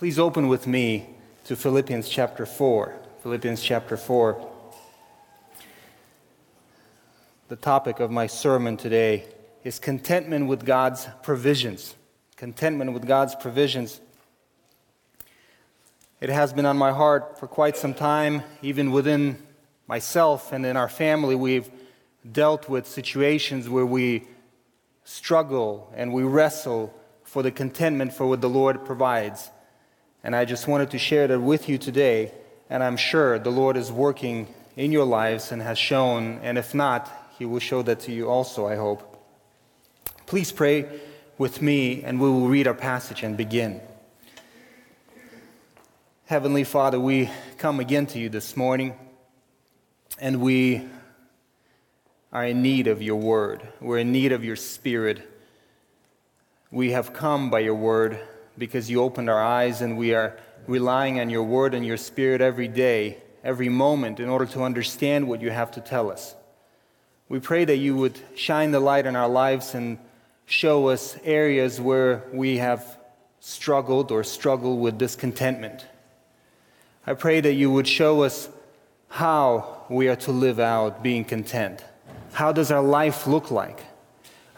Please open with me to Philippians chapter 4. Philippians chapter 4. The topic of my sermon today is contentment with God's provisions. Contentment with God's provisions. It has been on my heart for quite some time, even within myself and in our family. We've dealt with situations where we struggle and we wrestle for the contentment for what the Lord provides. And I just wanted to share that with you today. And I'm sure the Lord is working in your lives and has shown. And if not, He will show that to you also, I hope. Please pray with me, and we will read our passage and begin. Heavenly Father, we come again to you this morning, and we are in need of your word. We're in need of your spirit. We have come by your word because you opened our eyes and we are relying on your word and your spirit every day, every moment, in order to understand what you have to tell us. We pray that you would shine the light in our lives and show us areas where we have struggled or struggle with discontentment. I pray that you would show us how we are to live out being content. How does our life look like?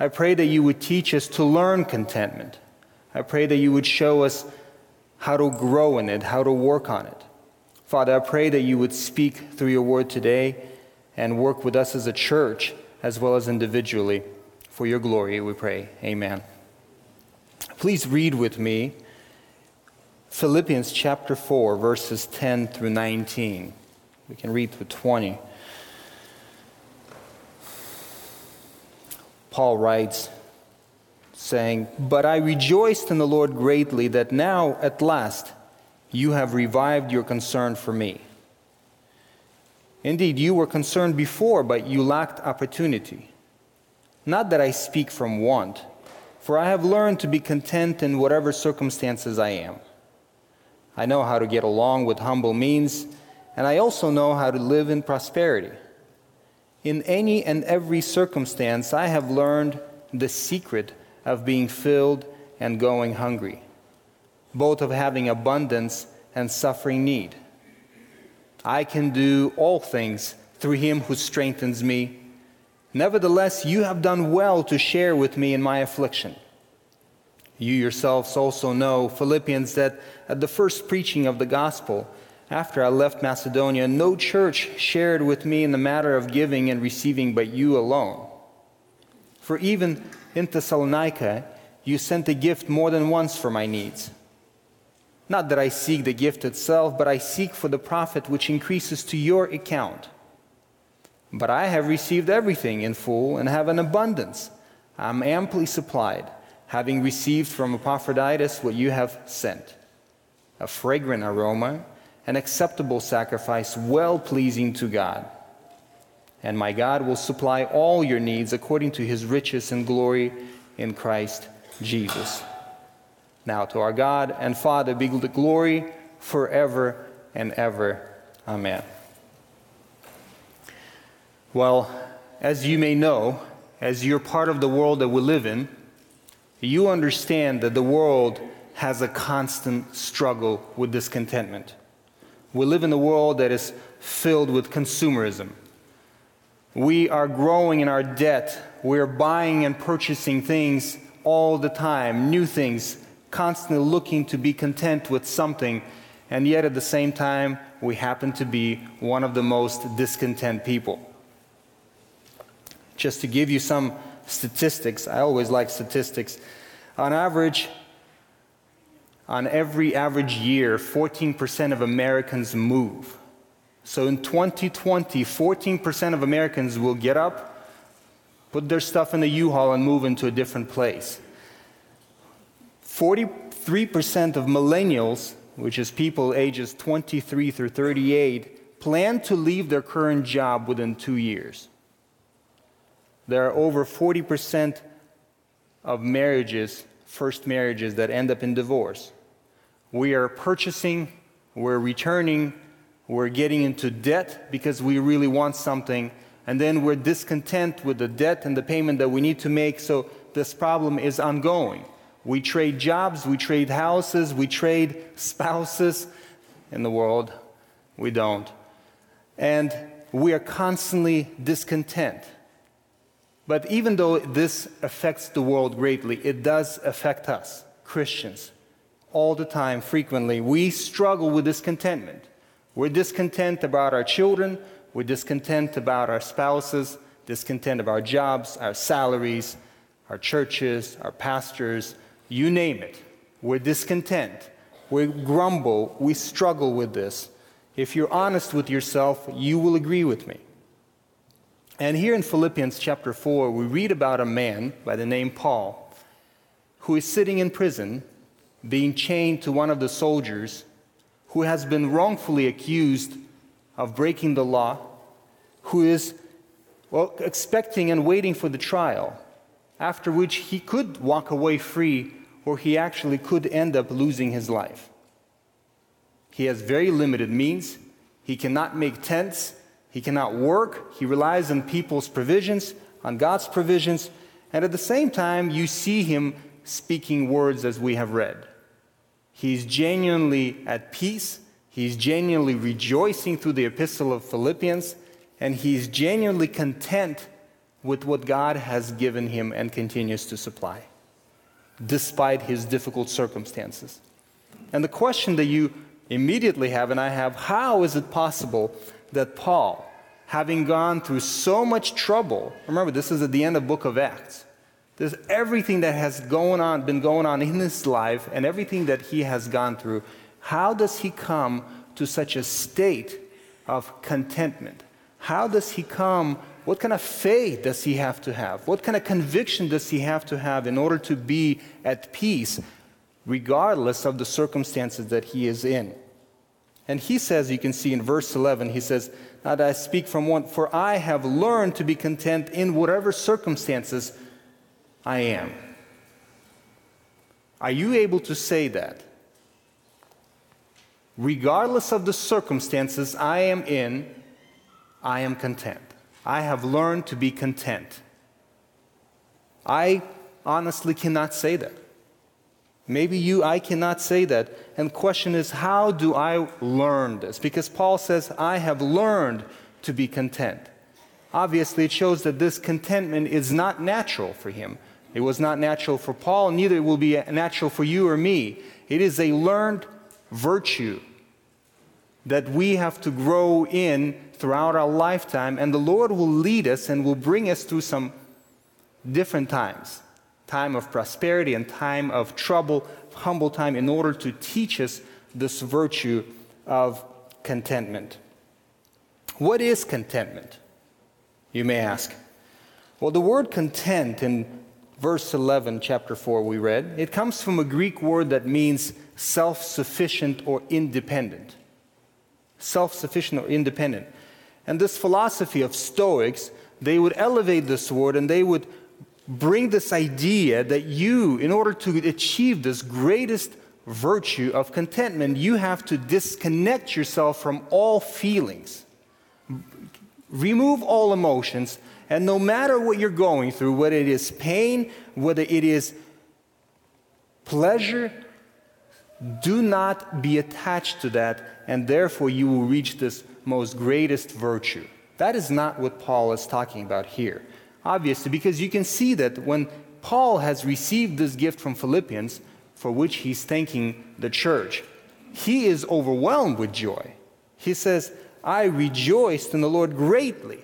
I pray that you would teach us to learn contentment. I pray that you would show us how to grow in it, how to work on it. Father, I pray that you would speak through your word today and work with us as a church as well as individually. For your glory, we pray. Amen. Please read with me Philippians chapter 4, verses 10 through 19. We can read through 20. Paul writes, saying, But I rejoiced in the Lord greatly that now, at last, you have revived your concern for me. Indeed, you were concerned before, but you lacked opportunity. Not that I speak from want, for I have learned to be content in whatever circumstances I am. I know how to get along with humble means, and I also know how to live in prosperity. In any and every circumstance, I have learned the secret of being filled and going hungry, both of having abundance and suffering need. I can do all things through him who strengthens me. Nevertheless, you have done well to share with me in my affliction. You yourselves also know, Philippians, that at the first preaching of the gospel, after I left Macedonia, no church shared with me in the matter of giving and receiving but you alone. For even in Thessalonica, you sent a gift more than once for my needs. Not that I seek the gift itself, but I seek for the profit which increases to your account. But I have received everything in full and have an abundance. I am amply supplied, having received from Epaphroditus what you have sent a fragrant aroma, an acceptable sacrifice, well pleasing to God and my God will supply all your needs according to his riches and glory in Christ Jesus. Now, to our God and Father be the glory forever and ever. Amen. Well, as you may know, as you're part of the world that we live in, you understand that the world has a constant struggle with discontentment. We live in a world that is filled with consumerism we are growing in our debt. We're buying and purchasing things all the time, new things, constantly looking to be content with something. And yet, at the same time, we happen to be one of the most discontent people. Just to give you some statistics, I always like statistics. On average, on every average year, 14% of Americans move. So in 2020, 14% of Americans will get up, put their stuff in the U-Haul, and move into a different place. 43% of millennials, which is people ages 23 through 38, plan to leave their current job within two years. There are over 40% of marriages, first marriages, that end up in divorce. We are purchasing, we're returning we're getting into debt because we really want something, and then we're discontent with the debt and the payment that we need to make, so this problem is ongoing. We trade jobs, we trade houses, we trade spouses. In the world, we don't. And we are constantly discontent. But even though this affects the world greatly, it does affect us, Christians, all the time, frequently. We struggle with discontentment. We're discontent about our children, we're discontent about our spouses, discontent of our jobs, our salaries, our churches, our pastors, you name it. We're discontent. We grumble. We struggle with this. If you're honest with yourself, you will agree with me. And here in Philippians chapter 4, we read about a man by the name Paul who is sitting in prison, being chained to one of the soldiers, who has been wrongfully accused of breaking the law, who is well, expecting and waiting for the trial, after which he could walk away free or he actually could end up losing his life. He has very limited means. He cannot make tents. He cannot work. He relies on people's provisions, on God's provisions. And at the same time, you see him speaking words as we have read. He's genuinely at peace. He's genuinely rejoicing through the epistle of Philippians and he's genuinely content with what God has given him and continues to supply, despite his difficult circumstances. And the question that you immediately have, and I have, how is it possible that Paul, having gone through so much trouble, remember this is at the end of book of Acts, there's everything that has going on, been going on in his life and everything that he has gone through, how does he come to such a state of contentment? How does he come? What kind of faith does he have to have? What kind of conviction does he have to have in order to be at peace, regardless of the circumstances that he is in? And he says, you can see in verse 11, he says, Not I speak from one, for I have learned to be content in whatever circumstances I am. Are you able to say that? Regardless of the circumstances I am in, I am content. I have learned to be content. I honestly cannot say that. Maybe you, I cannot say that. And the question is, how do I learn this? Because Paul says, I have learned to be content. Obviously, it shows that this contentment is not natural for him. It was not natural for Paul, neither will be natural for you or me. It is a learned virtue that we have to grow in throughout our lifetime, and the Lord will lead us and will bring us through some different times time of prosperity and time of trouble, humble time, in order to teach us this virtue of contentment. What is contentment? You may ask. Well, the word content in verse 11, chapter 4, we read, it comes from a Greek word that means self sufficient or independent. Self sufficient or independent. And this philosophy of Stoics, they would elevate this word and they would bring this idea that you, in order to achieve this greatest virtue of contentment, you have to disconnect yourself from all feelings, remove all emotions, and no matter what you're going through, whether it is pain, whether it is pleasure, do not be attached to that, and therefore you will reach this most greatest virtue. That is not what Paul is talking about here. Obviously, because you can see that when Paul has received this gift from Philippians, for which he's thanking the church, he is overwhelmed with joy. He says, I rejoiced in the Lord greatly.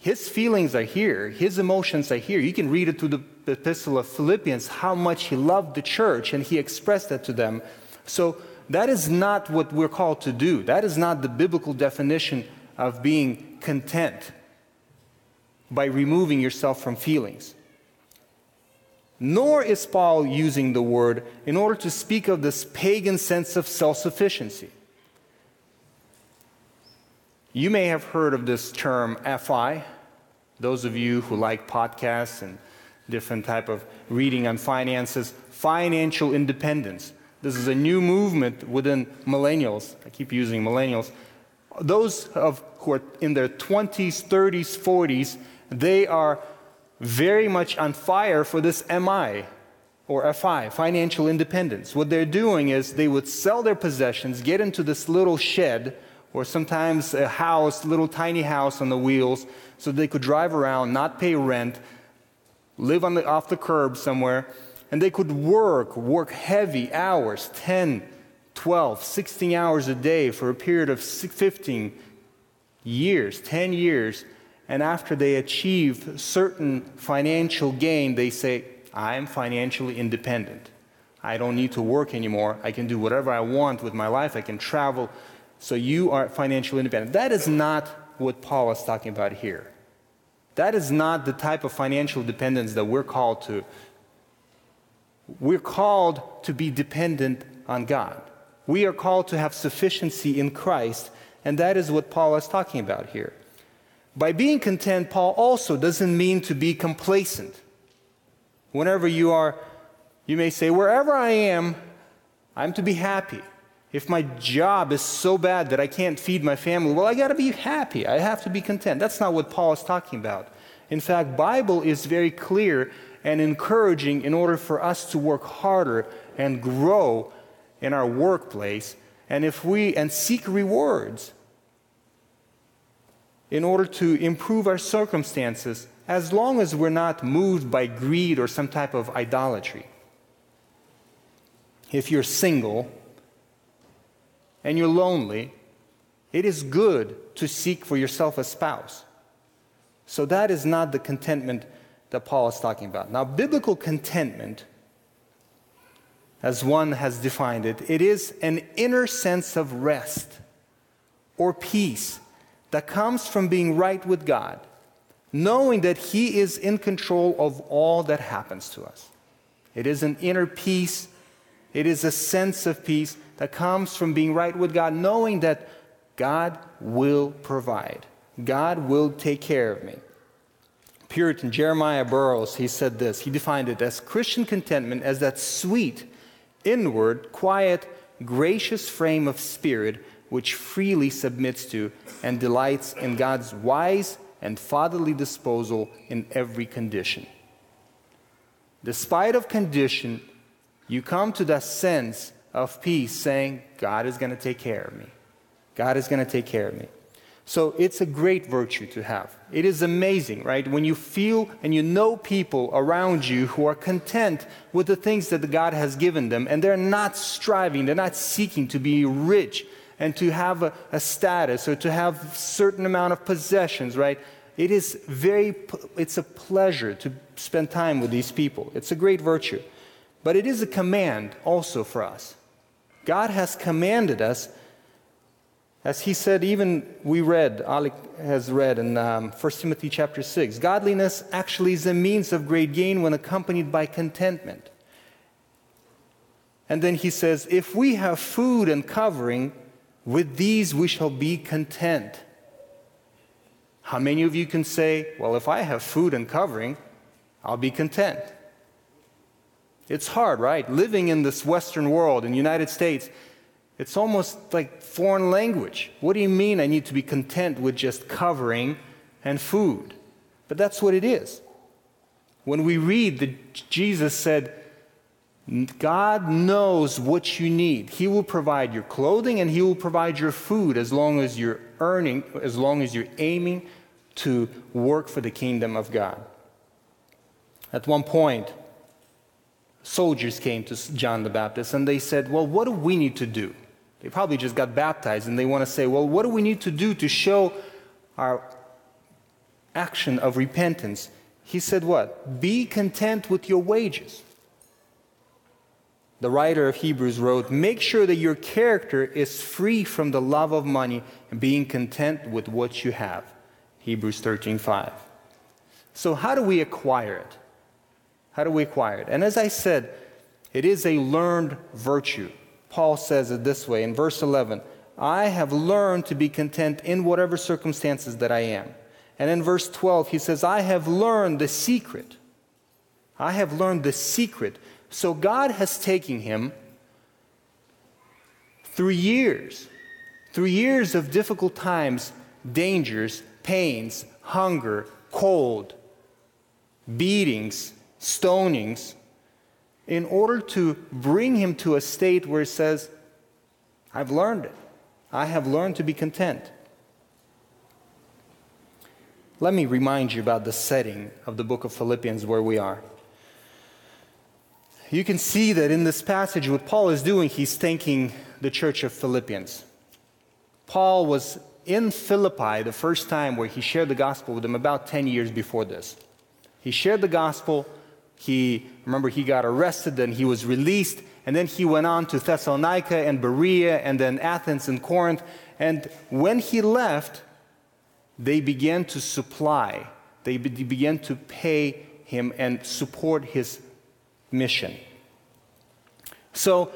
His feelings are here, his emotions are here. You can read it through the epistle of Philippians how much he loved the church, and he expressed that to them. So that is not what we're called to do. That is not the biblical definition of being content by removing yourself from feelings. Nor is Paul using the word in order to speak of this pagan sense of self sufficiency. You may have heard of this term FI. Those of you who like podcasts and different type of reading on finances, financial independence. This is a new movement within millennials. I keep using millennials. Those of who are in their 20s, 30s, 40s, they are very much on fire for this MI or F5, financial independence. What they're doing is they would sell their possessions, get into this little shed, or sometimes a house, little tiny house on the wheels, so they could drive around, not pay rent, live on the, off the curb somewhere, and they could work, work heavy hours 10, 12, 16 hours a day for a period of 15 years, 10 years. And after they achieve certain financial gain, they say, I am financially independent. I don't need to work anymore. I can do whatever I want with my life. I can travel. So you are financially independent. That is not what Paul is talking about here. That is not the type of financial dependence that we're called to. We're called to be dependent on God. We are called to have sufficiency in Christ, and that is what Paul is talking about here. By being content, Paul also doesn't mean to be complacent. Whenever you are, you may say, wherever I am, I'm to be happy. If my job is so bad that I can't feed my family, well, I got to be happy. I have to be content. That's not what Paul is talking about. In fact, Bible is very clear and encouraging in order for us to work harder and grow in our workplace and if we and seek rewards in order to improve our circumstances as long as we're not moved by greed or some type of idolatry. If you're single and you're lonely, it is good to seek for yourself a spouse. So that is not the contentment that Paul is talking about. Now, biblical contentment, as one has defined it, it is an inner sense of rest or peace that comes from being right with God, knowing that He is in control of all that happens to us. It is an inner peace, it is a sense of peace that comes from being right with God, knowing that God will provide, God will take care of me. Puritan Jeremiah Burroughs, he said this. He defined it as Christian contentment as that sweet, inward, quiet, gracious frame of spirit which freely submits to and delights in God's wise and fatherly disposal in every condition. Despite of condition, you come to that sense of peace saying, God is going to take care of me. God is going to take care of me. So it's a great virtue to have. It is amazing, right? When you feel and you know people around you who are content with the things that God has given them and they're not striving, they're not seeking to be rich and to have a, a status or to have a certain amount of possessions, right? It is very, it's a pleasure to spend time with these people. It's a great virtue. But it is a command also for us. God has commanded us as he said, even we read, Alec has read in um, 1 Timothy chapter 6, godliness actually is a means of great gain when accompanied by contentment. And then he says, if we have food and covering, with these we shall be content. How many of you can say, well, if I have food and covering, I'll be content? It's hard, right? Living in this Western world, in the United States, it's almost like foreign language. What do you mean I need to be content with just covering and food? But that's what it is. When we read that Jesus said, God knows what you need. He will provide your clothing and He will provide your food as long as you're earning, as long as you're aiming to work for the kingdom of God. At one point, soldiers came to John the Baptist and they said, Well, what do we need to do? They probably just got baptized and they want to say, well, what do we need to do to show our action of repentance? He said, what? Be content with your wages. The writer of Hebrews wrote, Make sure that your character is free from the love of money and being content with what you have. Hebrews 13 5. So, how do we acquire it? How do we acquire it? And as I said, it is a learned virtue. Paul says it this way in verse 11 I have learned to be content in whatever circumstances that I am. And in verse 12, he says, I have learned the secret. I have learned the secret. So God has taken him through years, through years of difficult times, dangers, pains, hunger, cold, beatings, stonings, in order to bring him to a state where he says, I've learned it. I have learned to be content. Let me remind you about the setting of the book of Philippians where we are. You can see that in this passage, what Paul is doing, he's thanking the church of Philippians. Paul was in Philippi the first time where he shared the gospel with them about 10 years before this. He shared the gospel. He, remember, he got arrested, then he was released, and then he went on to Thessalonica and Berea, and then Athens and Corinth. And when he left, they began to supply, they began to pay him and support his mission. So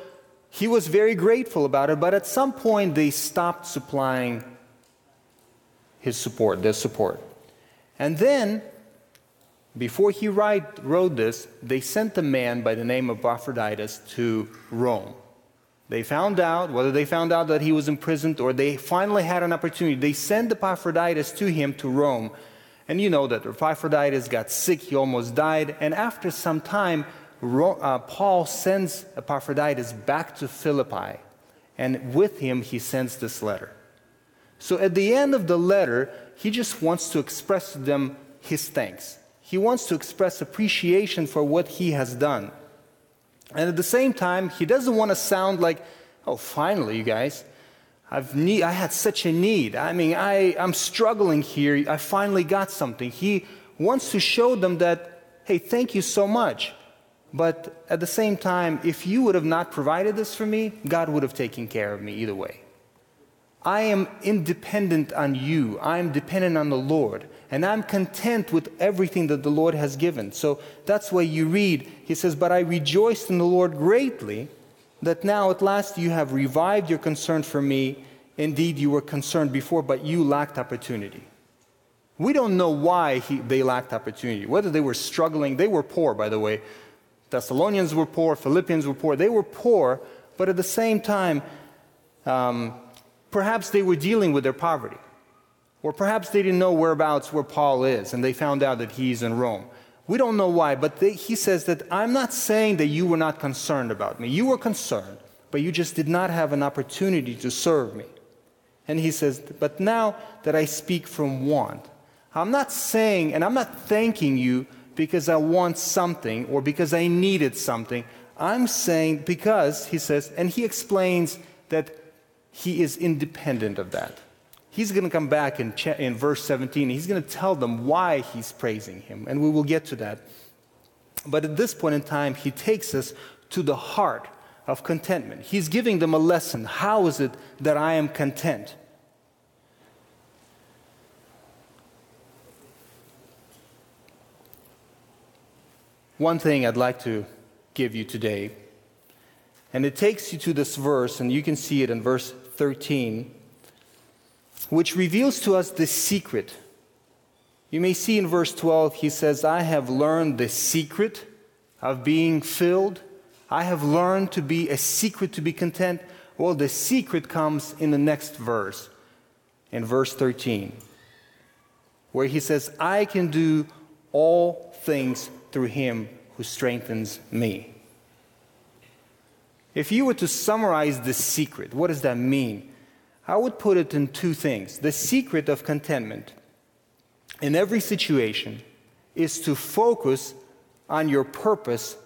he was very grateful about it, but at some point they stopped supplying his support, their support. And then, before he wrote this, they sent a man by the name of Epaphroditus to Rome. They found out, whether they found out that he was imprisoned or they finally had an opportunity, they sent Epaphroditus to him to Rome. And you know that Epaphroditus got sick, he almost died. And after some time, uh, Paul sends Epaphroditus back to Philippi. And with him, he sends this letter. So at the end of the letter, he just wants to express to them his thanks. He wants to express appreciation for what he has done. And at the same time, he doesn't want to sound like, oh, finally, you guys, I've need, I had such a need. I mean, I, I'm struggling here. I finally got something. He wants to show them that, hey, thank you so much. But at the same time, if you would have not provided this for me, God would have taken care of me either way. I am independent on you. I am dependent on the Lord. And I'm content with everything that the Lord has given. So that's why you read, he says, But I rejoiced in the Lord greatly that now at last you have revived your concern for me. Indeed, you were concerned before, but you lacked opportunity. We don't know why he, they lacked opportunity, whether they were struggling. They were poor, by the way. Thessalonians were poor, Philippians were poor. They were poor, but at the same time, um, perhaps they were dealing with their poverty. Or perhaps they didn't know whereabouts where Paul is and they found out that he's in Rome. We don't know why, but they, he says that I'm not saying that you were not concerned about me. You were concerned, but you just did not have an opportunity to serve me. And he says, But now that I speak from want, I'm not saying and I'm not thanking you because I want something or because I needed something. I'm saying because, he says, and he explains that he is independent of that he's going to come back in, in verse 17. He's going to tell them why he's praising him, and we will get to that. But at this point in time, he takes us to the heart of contentment. He's giving them a lesson. How is it that I am content? One thing I'd like to give you today, and it takes you to this verse, and you can see it in verse 13 which reveals to us the secret. You may see in verse 12, he says, I have learned the secret of being filled. I have learned to be a secret to be content. Well, the secret comes in the next verse, in verse 13, where he says, I can do all things through him who strengthens me. If you were to summarize the secret, what does that mean? I would put it in two things. The secret of contentment in every situation is to focus on your purpose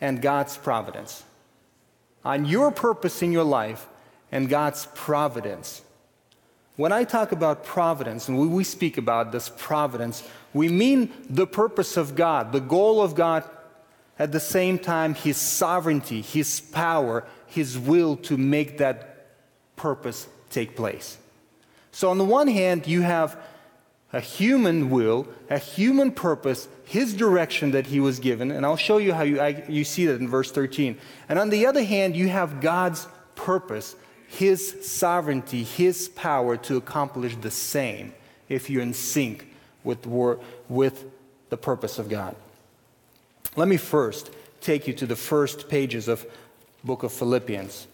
and God's providence. On your purpose in your life and God's providence. When I talk about providence, and we speak about this providence, we mean the purpose of God, the goal of God, at the same time, His sovereignty, His power, His will to make that purpose take place. So, on the one hand, you have a human will, a human purpose, his direction that he was given, and I'll show you how you, I, you see that in verse 13. And on the other hand, you have God's purpose, his sovereignty, his power to accomplish the same if you're in sync with, with the purpose of God. Let me first take you to the first pages of book of Philippians.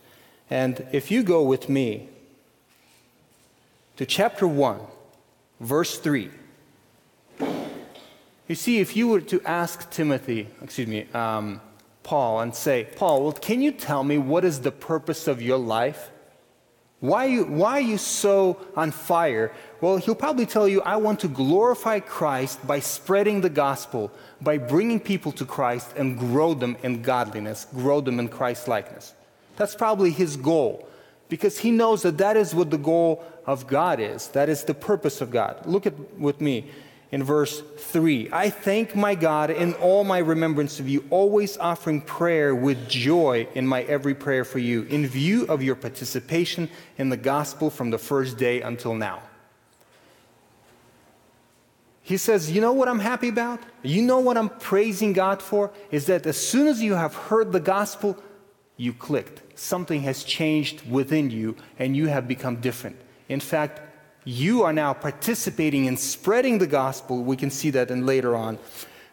And if you go with me to chapter 1, verse 3. You see, if you were to ask Timothy, excuse me, um, Paul and say, Paul, well, can you tell me what is the purpose of your life? Why are, you, why are you so on fire? Well, he'll probably tell you, I want to glorify Christ by spreading the gospel, by bringing people to Christ and grow them in godliness, grow them in Christ likeness. That's probably his goal because he knows that that is what the goal of God is. That is the purpose of God. Look at with me in verse 3. I thank my God in all my remembrance of you, always offering prayer with joy in my every prayer for you, in view of your participation in the gospel from the first day until now. He says, You know what I'm happy about? You know what I'm praising God for? Is that as soon as you have heard the gospel, you clicked. Something has changed within you and you have become different. In fact, you are now participating in spreading the gospel. We can see that in later on.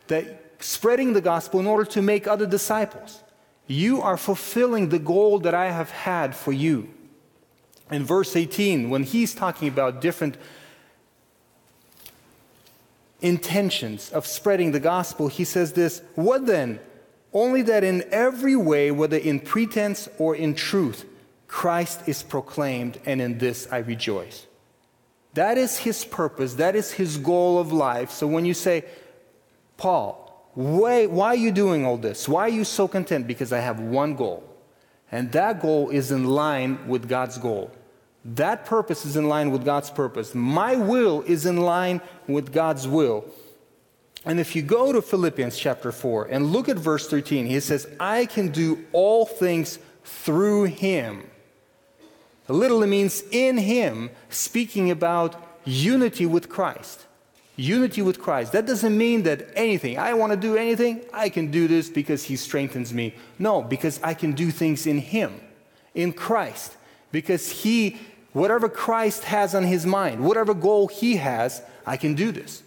That spreading the gospel in order to make other disciples. You are fulfilling the goal that I have had for you. In verse 18, when he's talking about different intentions of spreading the gospel, he says this What then? Only that in every way, whether in pretense or in truth, Christ is proclaimed, and in this I rejoice. That is his purpose, that is his goal of life. So when you say, Paul, why, why are you doing all this? Why are you so content? Because I have one goal. And that goal is in line with God's goal. That purpose is in line with God's purpose. My will is in line with God's will. And if you go to Philippians chapter 4 and look at verse 13, he says, I can do all things through him Literally means in Him, speaking about unity with Christ. Unity with Christ. That doesn't mean that anything, I want to do anything, I can do this because He strengthens me. No, because I can do things in Him, in Christ. Because He, whatever Christ has on His mind, whatever goal He has, I can do this.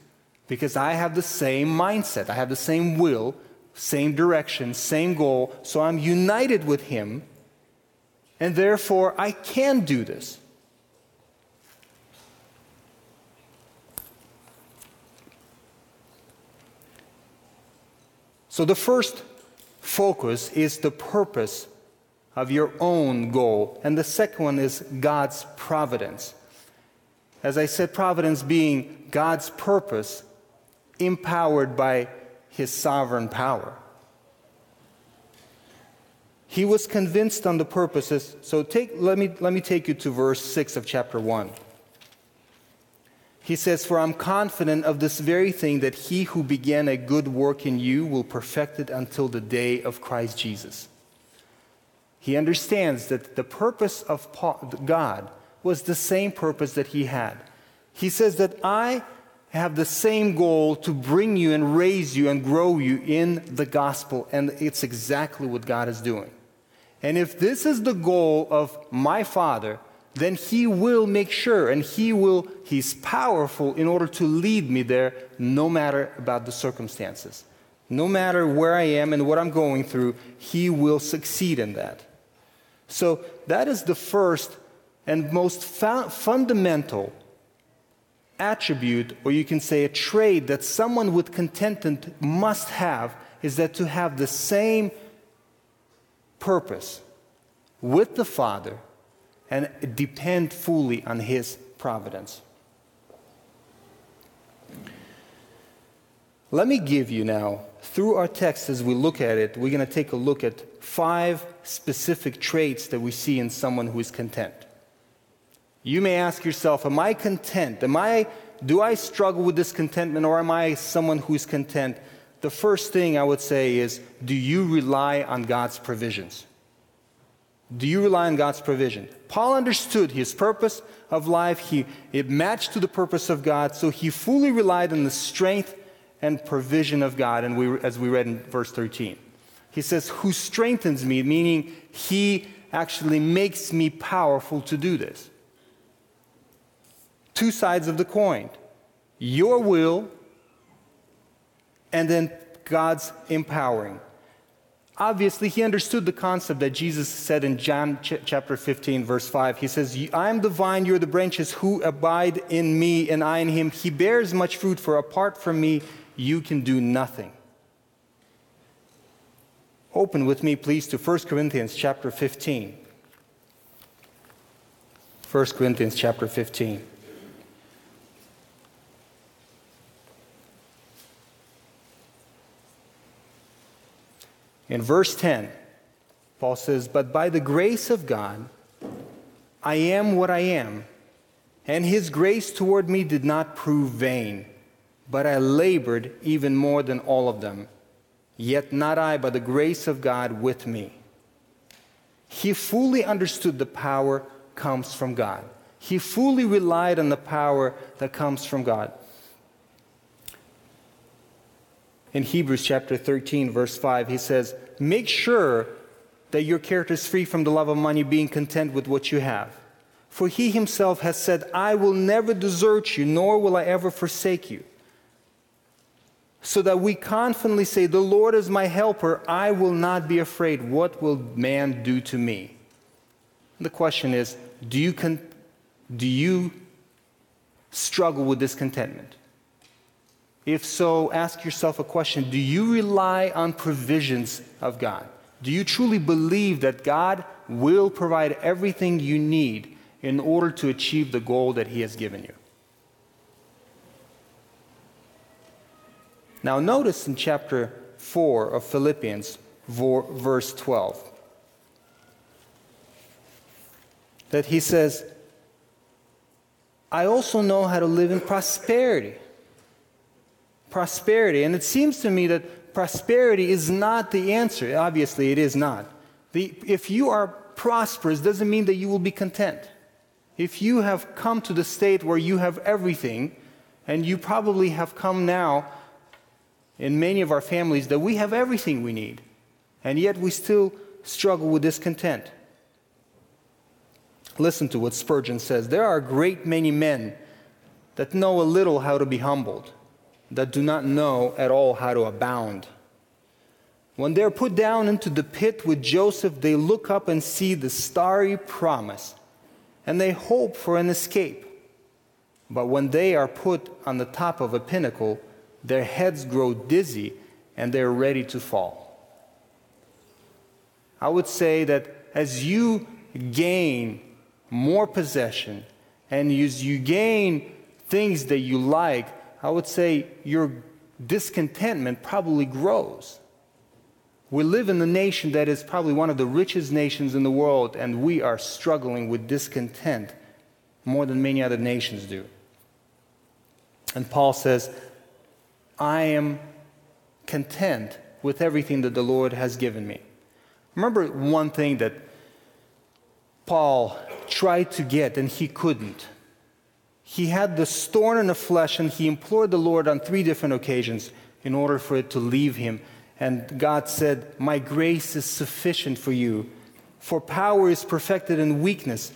Because I have the same mindset, I have the same will, same direction, same goal. So I'm united with Him and therefore I can do this. So the first focus is the purpose of your own goal, and the second one is God's providence. As I said, providence being God's purpose empowered by his sovereign power. He was convinced on the purposes. So take, let, me, let me take you to verse 6 of chapter 1. He says, For I'm confident of this very thing that he who began a good work in you will perfect it until the day of Christ Jesus. He understands that the purpose of God was the same purpose that he had. He says that I have the same goal to bring you and raise you and grow you in the gospel, and it's exactly what God is doing. And if this is the goal of my Father, then He will make sure and He will, He's powerful in order to lead me there no matter about the circumstances. No matter where I am and what I'm going through, He will succeed in that. So that is the first and most fa- fundamental attribute, or you can say a trait that someone with contentment must have, is that to have the same purpose with the Father and depend fully on His providence. Let me give you now, through our text as we look at it, we're going to take a look at five specific traits that we see in someone who is content. You may ask yourself, Am I content? Am I, do I struggle with discontentment or am I someone who is content? The first thing I would say is do you rely on God's provisions? Do you rely on God's provision? Paul understood his purpose of life. He, it matched to the purpose of God, so he fully relied on the strength and provision of God, and we, as we read in verse 13. He says, Who strengthens me, meaning he actually makes me powerful to do this. Two sides of the coin your will and then God's empowering. Obviously, he understood the concept that Jesus said in John ch- chapter 15, verse 5. He says, I am the vine, you're the branches, who abide in me and I in him. He bears much fruit, for apart from me, you can do nothing. Open with me, please, to 1 Corinthians chapter 15. 1 Corinthians chapter 15. In verse 10, Paul says, But by the grace of God, I am what I am, and his grace toward me did not prove vain, but I labored even more than all of them. Yet not I, but the grace of God with me. He fully understood the power comes from God. He fully relied on the power that comes from God. In Hebrews chapter 13, verse 5, he says, Make sure that your character is free from the love of money, being content with what you have. For he himself has said, I will never desert you, nor will I ever forsake you. So that we confidently say, The Lord is my helper, I will not be afraid. What will man do to me? The question is, do you, con- do you struggle with discontentment? If so, ask yourself a question Do you rely on provisions of God? Do you truly believe that God will provide everything you need in order to achieve the goal that He has given you? Now, notice in chapter 4 of Philippians, verse 12, that he says, I also know how to live in prosperity. Prosperity. And it seems to me that prosperity is not the answer. Obviously, it is not. The, if you are prosperous, doesn't mean that you will be content. If you have come to the state where you have everything, and you probably have come now in many of our families that we have everything we need, and yet we still struggle with discontent. Listen to what Spurgeon says There are a great many men that know a little how to be humbled, that do not know at all how to abound. When they're put down into the pit with Joseph, they look up and see the starry promise, and they hope for an escape. But when they are put on the top of a pinnacle, their heads grow dizzy and they're ready to fall. I would say that as you gain more possession, and as you gain things that you like, I would say your discontentment probably grows. We live in a nation that is probably one of the richest nations in the world, and we are struggling with discontent more than many other nations do. And Paul says, I am content with everything that the Lord has given me. Remember one thing that Paul tried to get and he couldn't. He had the thorn in the flesh and he implored the Lord on three different occasions in order for it to leave him. And God said, My grace is sufficient for you, for power is perfected in weakness.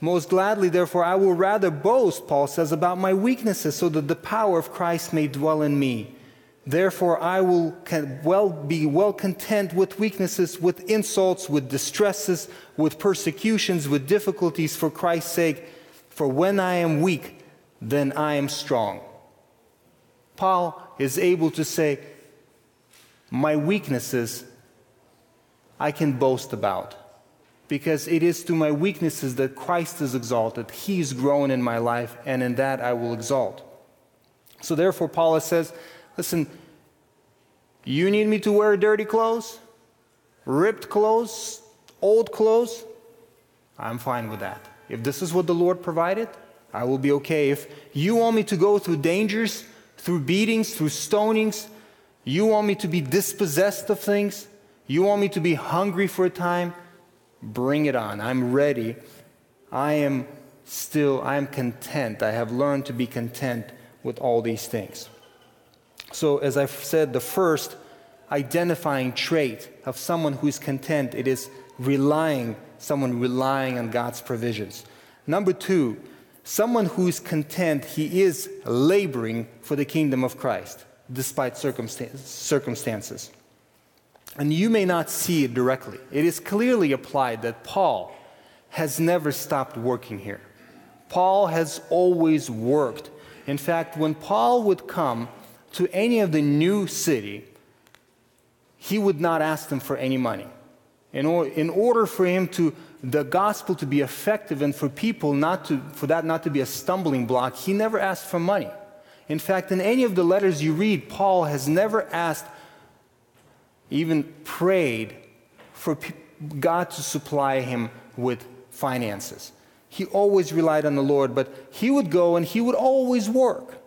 Most gladly, therefore, I will rather boast, Paul says, about my weaknesses, so that the power of Christ may dwell in me. Therefore, I will well be well content with weaknesses, with insults, with distresses, with persecutions, with difficulties for Christ's sake. For when I am weak, then I am strong. Paul is able to say, My weaknesses I can boast about, because it is through my weaknesses that Christ is exalted. He is grown in my life, and in that I will exalt. So, therefore, Paul says, Listen, you need me to wear dirty clothes, ripped clothes, old clothes? I'm fine with that. If this is what the Lord provided, I will be okay. If you want me to go through dangers, through beatings, through stonings, you want me to be dispossessed of things, you want me to be hungry for a time, bring it on. I'm ready. I am still, I am content. I have learned to be content with all these things. So, as I've said, the first identifying trait of someone who is content, it is relying, someone relying on God's provisions. Number two, someone who is content, he is laboring for the kingdom of Christ despite circumstances. And you may not see it directly. It is clearly applied that Paul has never stopped working here. Paul has always worked. In fact, when Paul would come to any of the new city, he would not ask them for any money. In, or, in order for him to, the gospel to be effective and for people not to, for that not to be a stumbling block, he never asked for money. In fact, in any of the letters you read, Paul has never asked, even prayed for God to supply him with finances. He always relied on the Lord, but he would go and he would always work.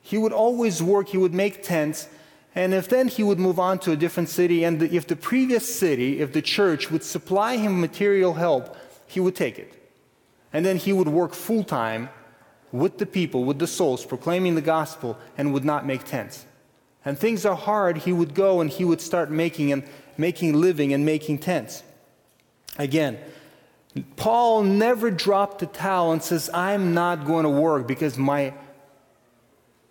He would always work, he would make tents, and if then he would move on to a different city, and if the previous city, if the church would supply him material help, he would take it. And then he would work full time with the people, with the souls, proclaiming the gospel, and would not make tents. And things are hard, he would go and he would start making and making living and making tents. Again, Paul never dropped the towel and says, I'm not going to work because my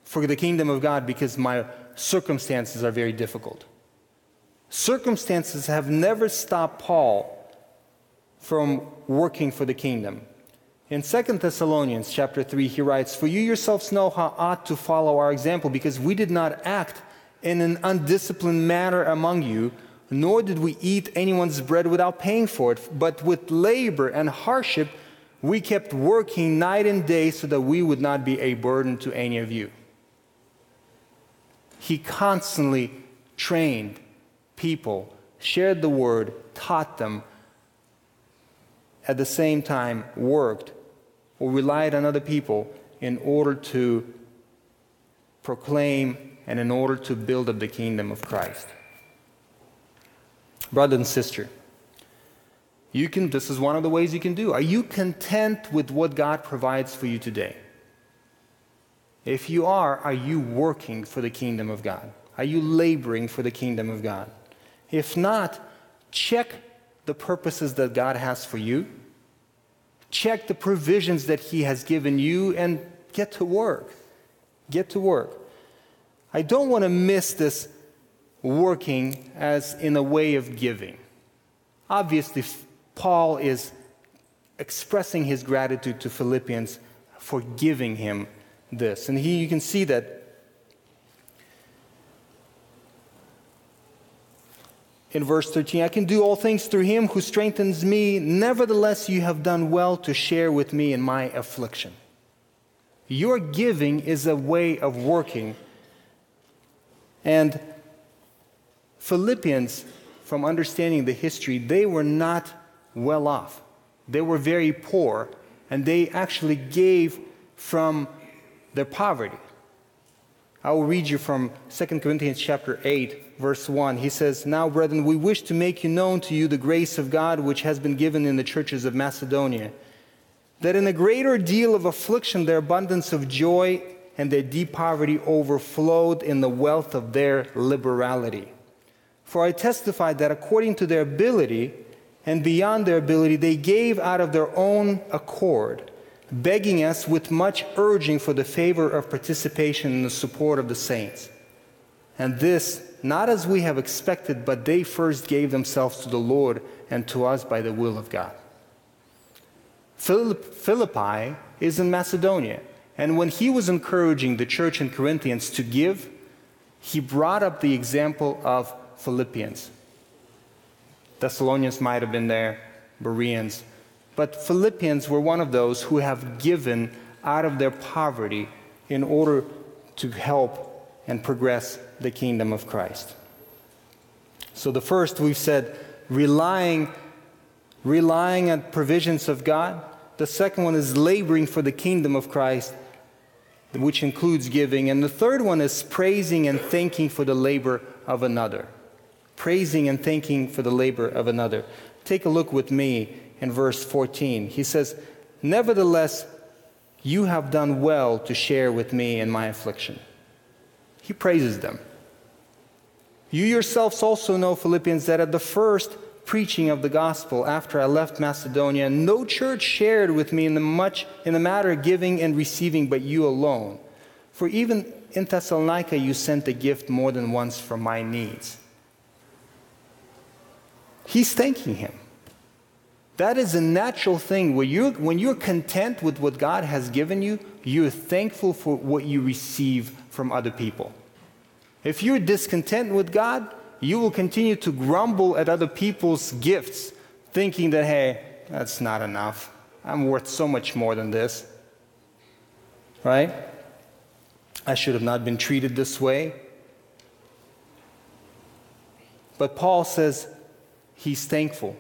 for the kingdom of God because my circumstances are very difficult. Circumstances have never stopped Paul from working for the kingdom. In 2 Thessalonians chapter 3, he writes, For you yourselves know how ought to follow our example, because we did not act in an undisciplined manner among you, nor did we eat anyone's bread without paying for it, but with labor and hardship we kept working night and day so that we would not be a burden to any of you. He constantly trained people, shared the word, taught them, at the same time worked or relied on other people in order to proclaim and in order to build up the kingdom of Christ. Brother and sister, you can this is one of the ways you can do. Are you content with what God provides for you today? If you are, are you working for the kingdom of God? Are you laboring for the kingdom of God? If not, check the purposes that God has for you. Check the provisions that He has given you and get to work. Get to work. I don't want to miss this working as in a way of giving. Obviously, Paul is expressing his gratitude to Philippians for giving him this. And he, you can see that in verse 13 I can do all things through him who strengthens me. Nevertheless, you have done well to share with me in my affliction. Your giving is a way of working. And Philippians, from understanding the history, they were not well off. They were very poor, and they actually gave from their poverty. I will read you from 2 Corinthians chapter 8, verse 1. He says, Now, brethren, we wish to make you known to you the grace of God which has been given in the churches of Macedonia, that in a greater deal of affliction their abundance of joy and their deep poverty overflowed in the wealth of their liberality. For I testify that according to their ability and beyond their ability, they gave out of their own accord begging us with much urging for the favor of participation in the support of the saints. And this, not as we have expected, but they first gave themselves to the Lord and to us by the will of God. Philippi is in Macedonia, and when he was encouraging the church in Corinthians to give, he brought up the example of Philippians. Thessalonians might have been there, Bereans, but Philippians were one of those who have given out of their poverty in order to help and progress the kingdom of Christ. So the first we've said relying relying on provisions of God. The second one is laboring for the kingdom of Christ, which includes giving. And the third one is praising and thanking for the labor of another. Praising and thanking for the labor of another. Take a look with me in verse 14. He says, Nevertheless, you have done well to share with me in my affliction. He praises them. You yourselves also know, Philippians, that at the first preaching of the gospel after I left Macedonia, no church shared with me in the much in the matter of giving and receiving, but you alone. For even in Thessalonica you sent a gift more than once for my needs. He's thanking him. That is a natural thing. When you're, when you're content with what God has given you, you're thankful for what you receive from other people. If you're discontent with God, you will continue to grumble at other people's gifts, thinking that, hey, that's not enough. I'm worth so much more than this. Right? I should have not been treated this way. But Paul says he's thankful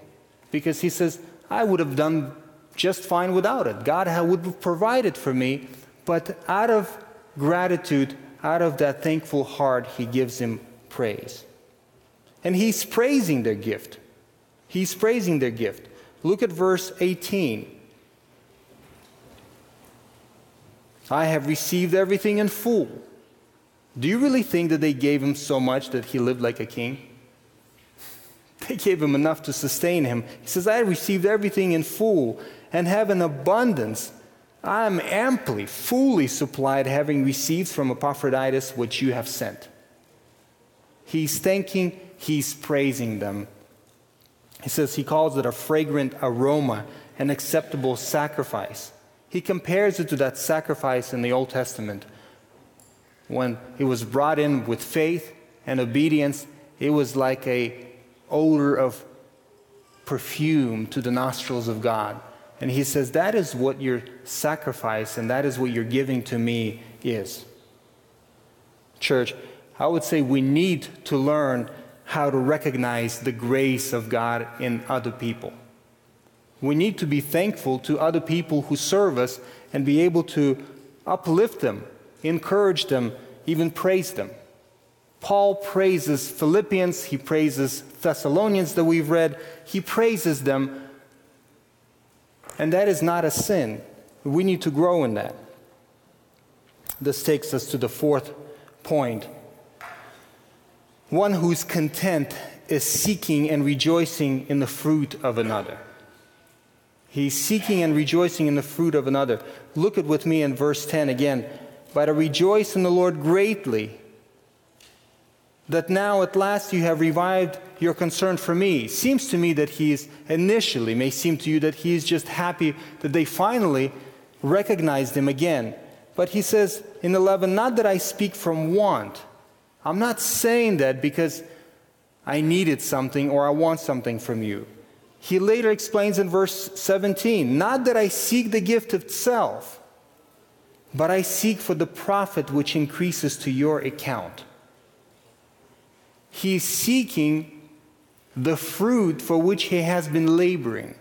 because he says, I would have done just fine without it. God would have provided for me, but out of gratitude, out of that thankful heart, he gives him praise. And he's praising their gift. He's praising their gift. Look at verse 18. I have received everything in full. Do you really think that they gave him so much that he lived like a king? They gave him enough to sustain him. He says, I received everything in full and have an abundance. I am amply, fully supplied, having received from Epaphroditus what you have sent. He's thanking, he's praising them. He says he calls it a fragrant aroma, an acceptable sacrifice. He compares it to that sacrifice in the Old Testament when it was brought in with faith and obedience. It was like a odor of perfume to the nostrils of God. And he says, That is what your sacrifice and that is what your giving to me is. Church, I would say we need to learn how to recognize the grace of God in other people. We need to be thankful to other people who serve us and be able to uplift them, encourage them, even praise them. Paul praises Philippians, he praises Thessalonians that we've read, he praises them, and that is not a sin. We need to grow in that. This takes us to the fourth point. One who's content is seeking and rejoicing in the fruit of another. He's seeking and rejoicing in the fruit of another. Look at with me in verse 10 again. But I rejoice in the Lord greatly that now at last you have revived your concern for me. Seems to me that he is initially, may seem to you that he is just happy that they finally recognized him again. But he says in 11, not that I speak from want. I'm not saying that because I needed something or I want something from you. He later explains in verse 17, not that I seek the gift itself, but I seek for the profit which increases to your account. He's seeking the fruit for which he has been laboring.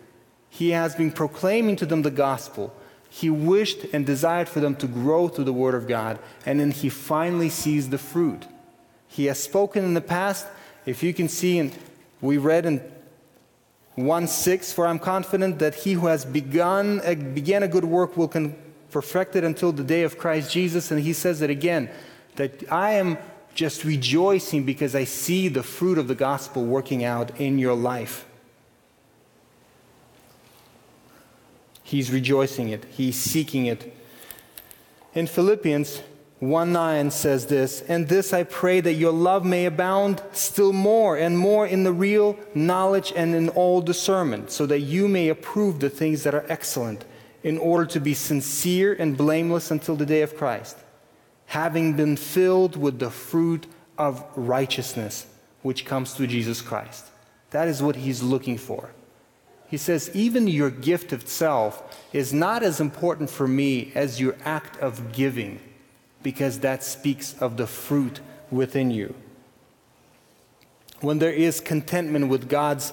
He has been proclaiming to them the gospel. He wished and desired for them to grow through the word of God, and then he finally sees the fruit. He has spoken in the past. If you can see, and we read in 1 6, for I'm confident that he who has begun, uh, began a good work will perfect it until the day of Christ Jesus. And he says it again that I am just rejoicing because I see the fruit of the gospel working out in your life. He's rejoicing it, he's seeking it. In Philippians 1 9 says this, and this I pray that your love may abound still more and more in the real knowledge and in all discernment, so that you may approve the things that are excellent, in order to be sincere and blameless until the day of Christ having been filled with the fruit of righteousness which comes through Jesus Christ. That is what he's looking for. He says, even your gift itself is not as important for me as your act of giving, because that speaks of the fruit within you. When there is contentment with God's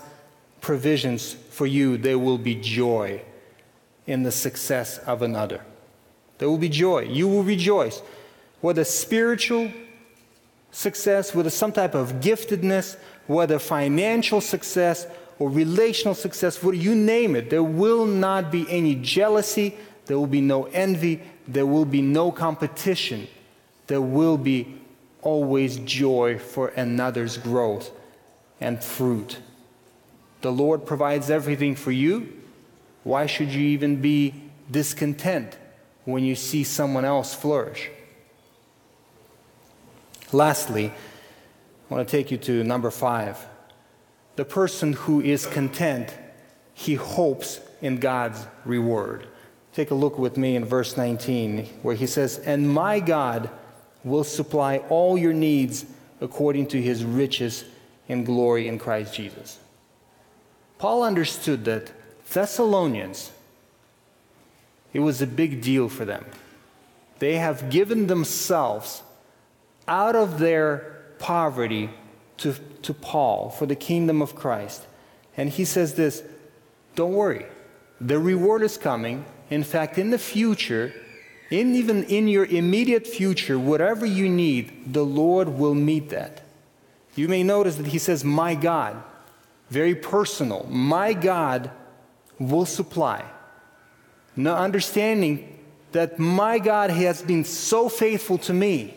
provisions for you, there will be joy in the success of another. There will be joy. You will rejoice whether spiritual success, whether some type of giftedness, whether financial success or relational success, whether you name it, there will not be any jealousy, there will be no envy, there will be no competition. There will be always joy for another's growth and fruit. The Lord provides everything for you. Why should you even be discontent when you see someone else flourish? Lastly, I want to take you to number five. The person who is content, he hopes in God's reward. Take a look with me in verse 19, where he says, And my God will supply all your needs according to his riches and glory in Christ Jesus. Paul understood that Thessalonians, it was a big deal for them. They have given themselves out of their poverty to, to Paul for the kingdom of Christ. And he says this don't worry, the reward is coming. In fact, in the future, in even in your immediate future, whatever you need, the Lord will meet that. You may notice that he says, My God, very personal. My God will supply. Now, understanding that my God has been so faithful to me.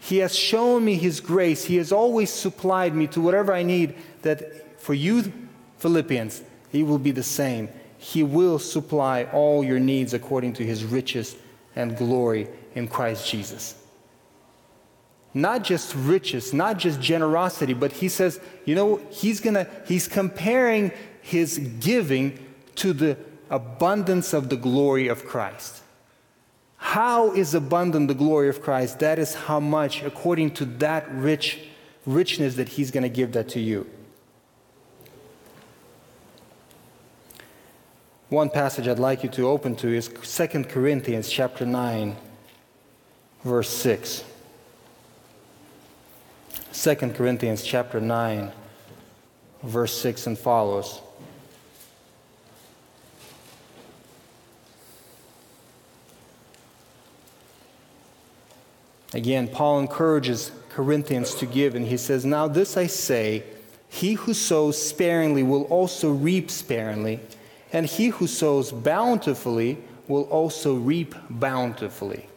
He has shown me His grace. He has always supplied me to whatever I need. That for you, Philippians, He will be the same. He will supply all your needs according to His riches and glory in Christ Jesus. Not just riches, not just generosity, but He says, you know, He's gonna, He's comparing His giving to the abundance of the glory of Christ. How is abundant the glory of Christ? That is how much, according to that rich richness, that He's going to give that to you. One passage I'd like you to open to is 2 Corinthians chapter 9, verse 6. 2 Corinthians chapter 9, verse 6 and follows. Again, Paul encourages Corinthians to give, and he says, Now this I say, he who sows sparingly will also reap sparingly, and he who sows bountifully will also reap bountifully.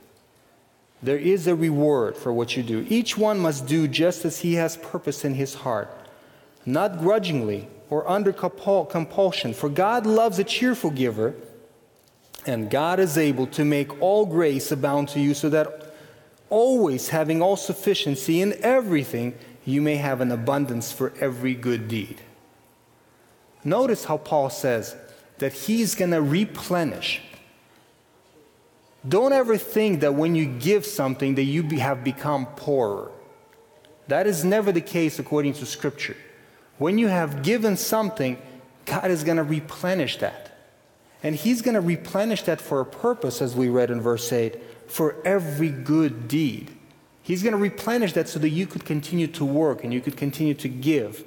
There is a reward for what you do. Each one must do just as he has purpose in his heart, not grudgingly or under compulsion, for God loves a cheerful giver, and God is able to make all grace abound to you so that always having all sufficiency in everything, you may have an abundance for every good deed. Notice how Paul says that he's going to replenish. Don't ever think that when you give something that you have become poorer. That is never the case according to scripture. When you have given something, God is going to replenish that. And he's going to replenish that for a purpose as we read in verse 8 for every good deed. He's going to replenish that so that you could continue to work and you could continue to give.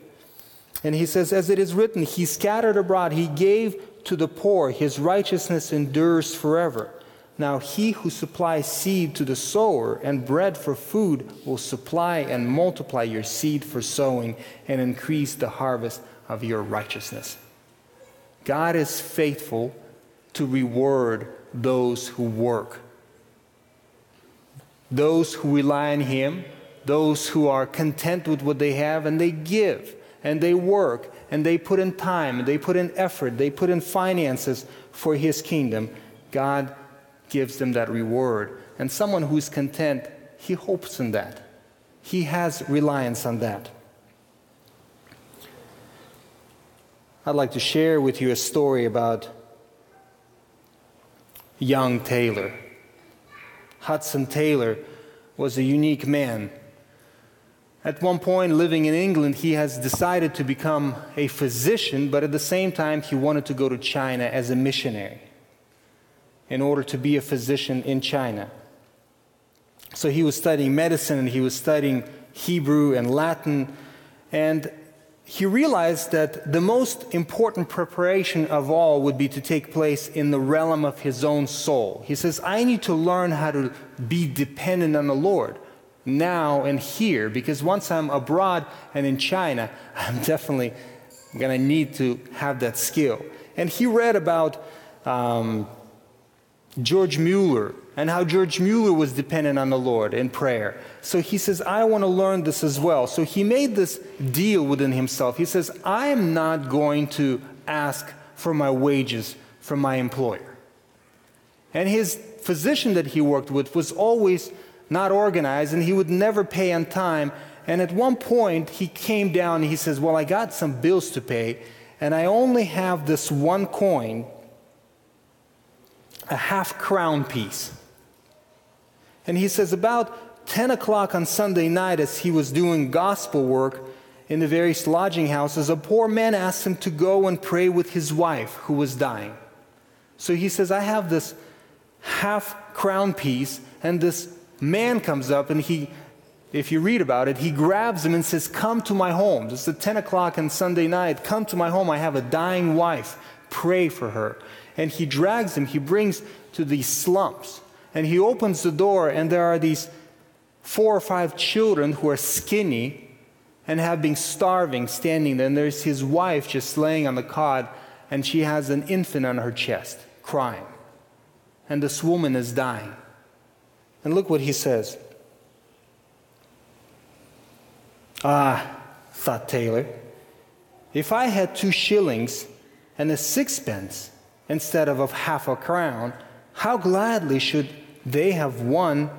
And he says, as it is written, He scattered abroad, He gave to the poor, His righteousness endures forever. Now, He who supplies seed to the sower and bread for food will supply and multiply your seed for sowing and increase the harvest of your righteousness. God is faithful to reward those who work those who rely on Him, those who are content with what they have, and they give, and they work, and they put in time, and they put in effort, they put in finances for His kingdom, God gives them that reward. And someone who's content, he hopes in that. He has reliance on that. I'd like to share with you a story about young Taylor. Hudson Taylor was a unique man. At one point, living in England, he has decided to become a physician, but at the same time, he wanted to go to China as a missionary in order to be a physician in China. So he was studying medicine and he was studying Hebrew and Latin. And he realized that the most important preparation of all would be to take place in the realm of his own soul. He says, I need to learn how to be dependent on the Lord now and here, because once I'm abroad and in China, I'm definitely going to need to have that skill. And he read about um, George Mueller and how George Mueller was dependent on the Lord in prayer. So he says, I want to learn this as well. So he made this deal within himself. He says, I am not going to ask for my wages from my employer. And his physician that he worked with was always not organized and he would never pay on time. And at one point, he came down and he says, Well, I got some bills to pay, and I only have this one coin, a half crown piece. And he says, about 10 o'clock on Sunday night, as he was doing gospel work, in the various lodging houses, a poor man asked him to go and pray with his wife who was dying. So he says, I have this half crown piece, and this man comes up and he, if you read about it, he grabs him and says, Come to my home. This is at 10 o'clock on Sunday night. Come to my home. I have a dying wife. Pray for her. And he drags him, he brings to these slums. And he opens the door, and there are these four or five children who are skinny and have been starving standing there. And there's his wife just laying on the cot, and she has an infant on her chest, crying. And this woman is dying. And look what he says. Ah, thought Taylor, if I had two shillings and a sixpence instead of, of half a crown, how gladly should they have one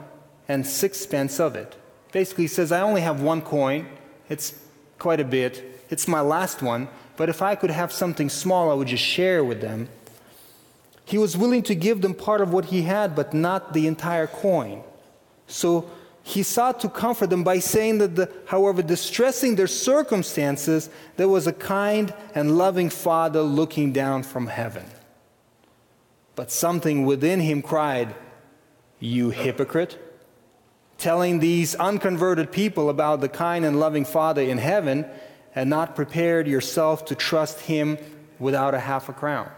and sixpence of it? Basically, he says, I only have one coin it's quite a bit. It's my last one, but if I could have something small, I would just share with them. He was willing to give them part of what he had, but not the entire coin. So he sought to comfort them by saying that, the, however distressing their circumstances, there was a kind and loving Father looking down from heaven. But something within him cried, You hypocrite! telling these unconverted people about the kind and loving Father in heaven and not prepared yourself to trust Him without a half a crown.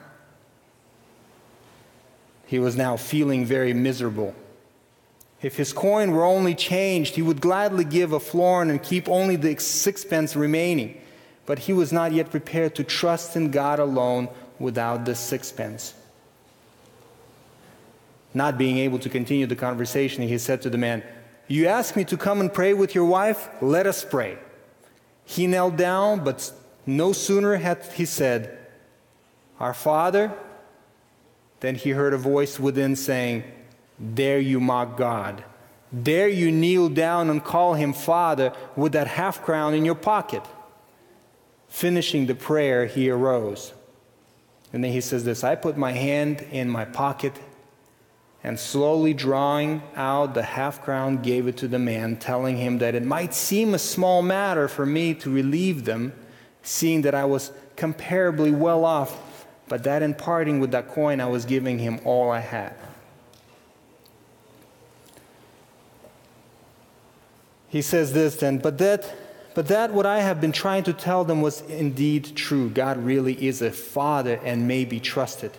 He was now feeling very miserable. If his coin were only changed, he would gladly give a florin and keep only the sixpence remaining. But he was not yet prepared to trust in God alone without the sixpence. Not being able to continue the conversation, he said to the man, you ask me to come and pray with your wife? Let us pray. He knelt down, but no sooner had he said, Our Father, than he heard a voice within saying, Dare you mock God? Dare you kneel down and call him Father with that half crown in your pocket? Finishing the prayer, he arose. And then he says this I put my hand in my pocket and slowly drawing out the half crown, gave it to the man, telling him that it might seem a small matter for me to relieve them, seeing that I was comparably well off, but that in parting with that coin, I was giving him all I had. He says this then, but that, but that what I have been trying to tell them was indeed true. God really is a father and may be trusted.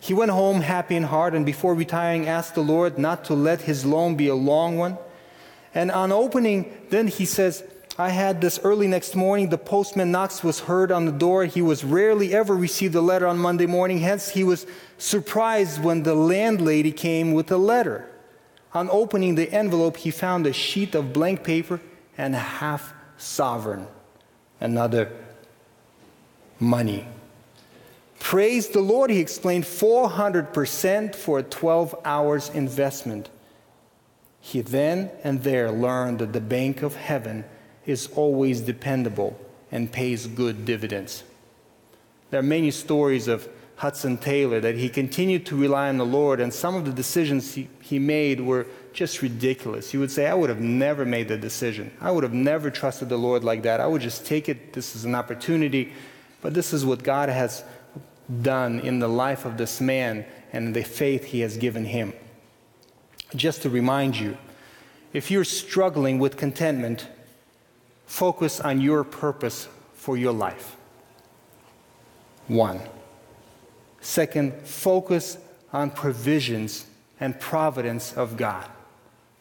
He went home happy in heart and before retiring asked the Lord not to let his loan be a long one. And on opening, then he says, I had this early next morning. The postman knocks was heard on the door. He was rarely ever received a letter on Monday morning. Hence, he was surprised when the landlady came with a letter. On opening the envelope, he found a sheet of blank paper and a half sovereign, another money. Praise the Lord, he explained 400% for a 12 hours investment. He then and there learned that the bank of heaven is always dependable and pays good dividends. There are many stories of Hudson Taylor that he continued to rely on the Lord, and some of the decisions he, he made were just ridiculous. He would say, I would have never made the decision. I would have never trusted the Lord like that. I would just take it. This is an opportunity. But this is what God has done in the life of this man and the faith he has given him. Just to remind you, if you're struggling with contentment, focus on your purpose for your life. One. Second, focus on provisions and providence of God.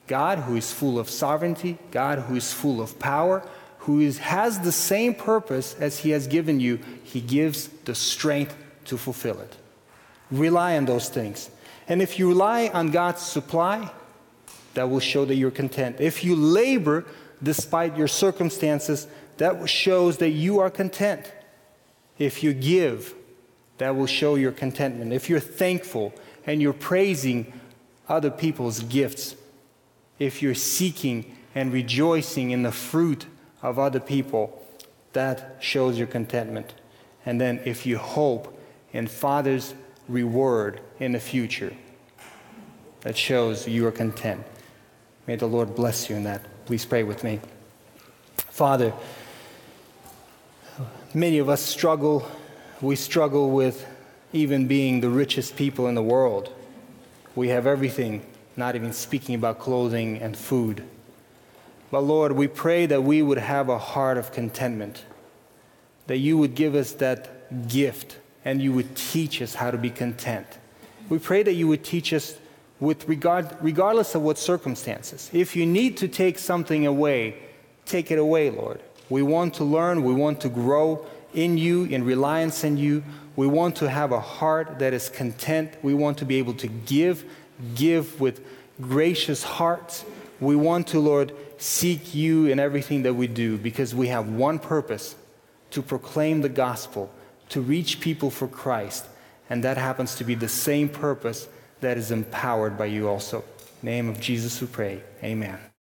God, who is full of sovereignty, God, who is full of power, who is, has the same purpose as He has given you, He gives the strength to fulfill it. Rely on those things. And if you rely on God's supply, that will show that you're content. If you labor despite your circumstances, that shows that you are content. If you give, that will show your contentment. If you're thankful and you're praising other people's gifts, if you're seeking and rejoicing in the fruit of other people, that shows your contentment. And then if you hope and Father's reward in the future that shows you are content. May the Lord bless you in that. Please pray with me. Father, Many of us struggle. We struggle with even being the richest people in the world. We have everything, not even speaking about clothing and food. But Lord, we pray that we would have a heart of contentment, that you would give us that gift and you would teach us how to be content. We pray that you would teach us with regard, regardless of what circumstances. If you need to take something away, take it away, Lord. We want to learn, we want to grow in you, in reliance in you. We want to have a heart that is content. We want to be able to give, give with gracious hearts. We want to, Lord, seek you in everything that we do because we have one purpose to proclaim the gospel, to reach people for Christ. And that happens to be the same purpose that is empowered by you also. name of Jesus we pray. Amen.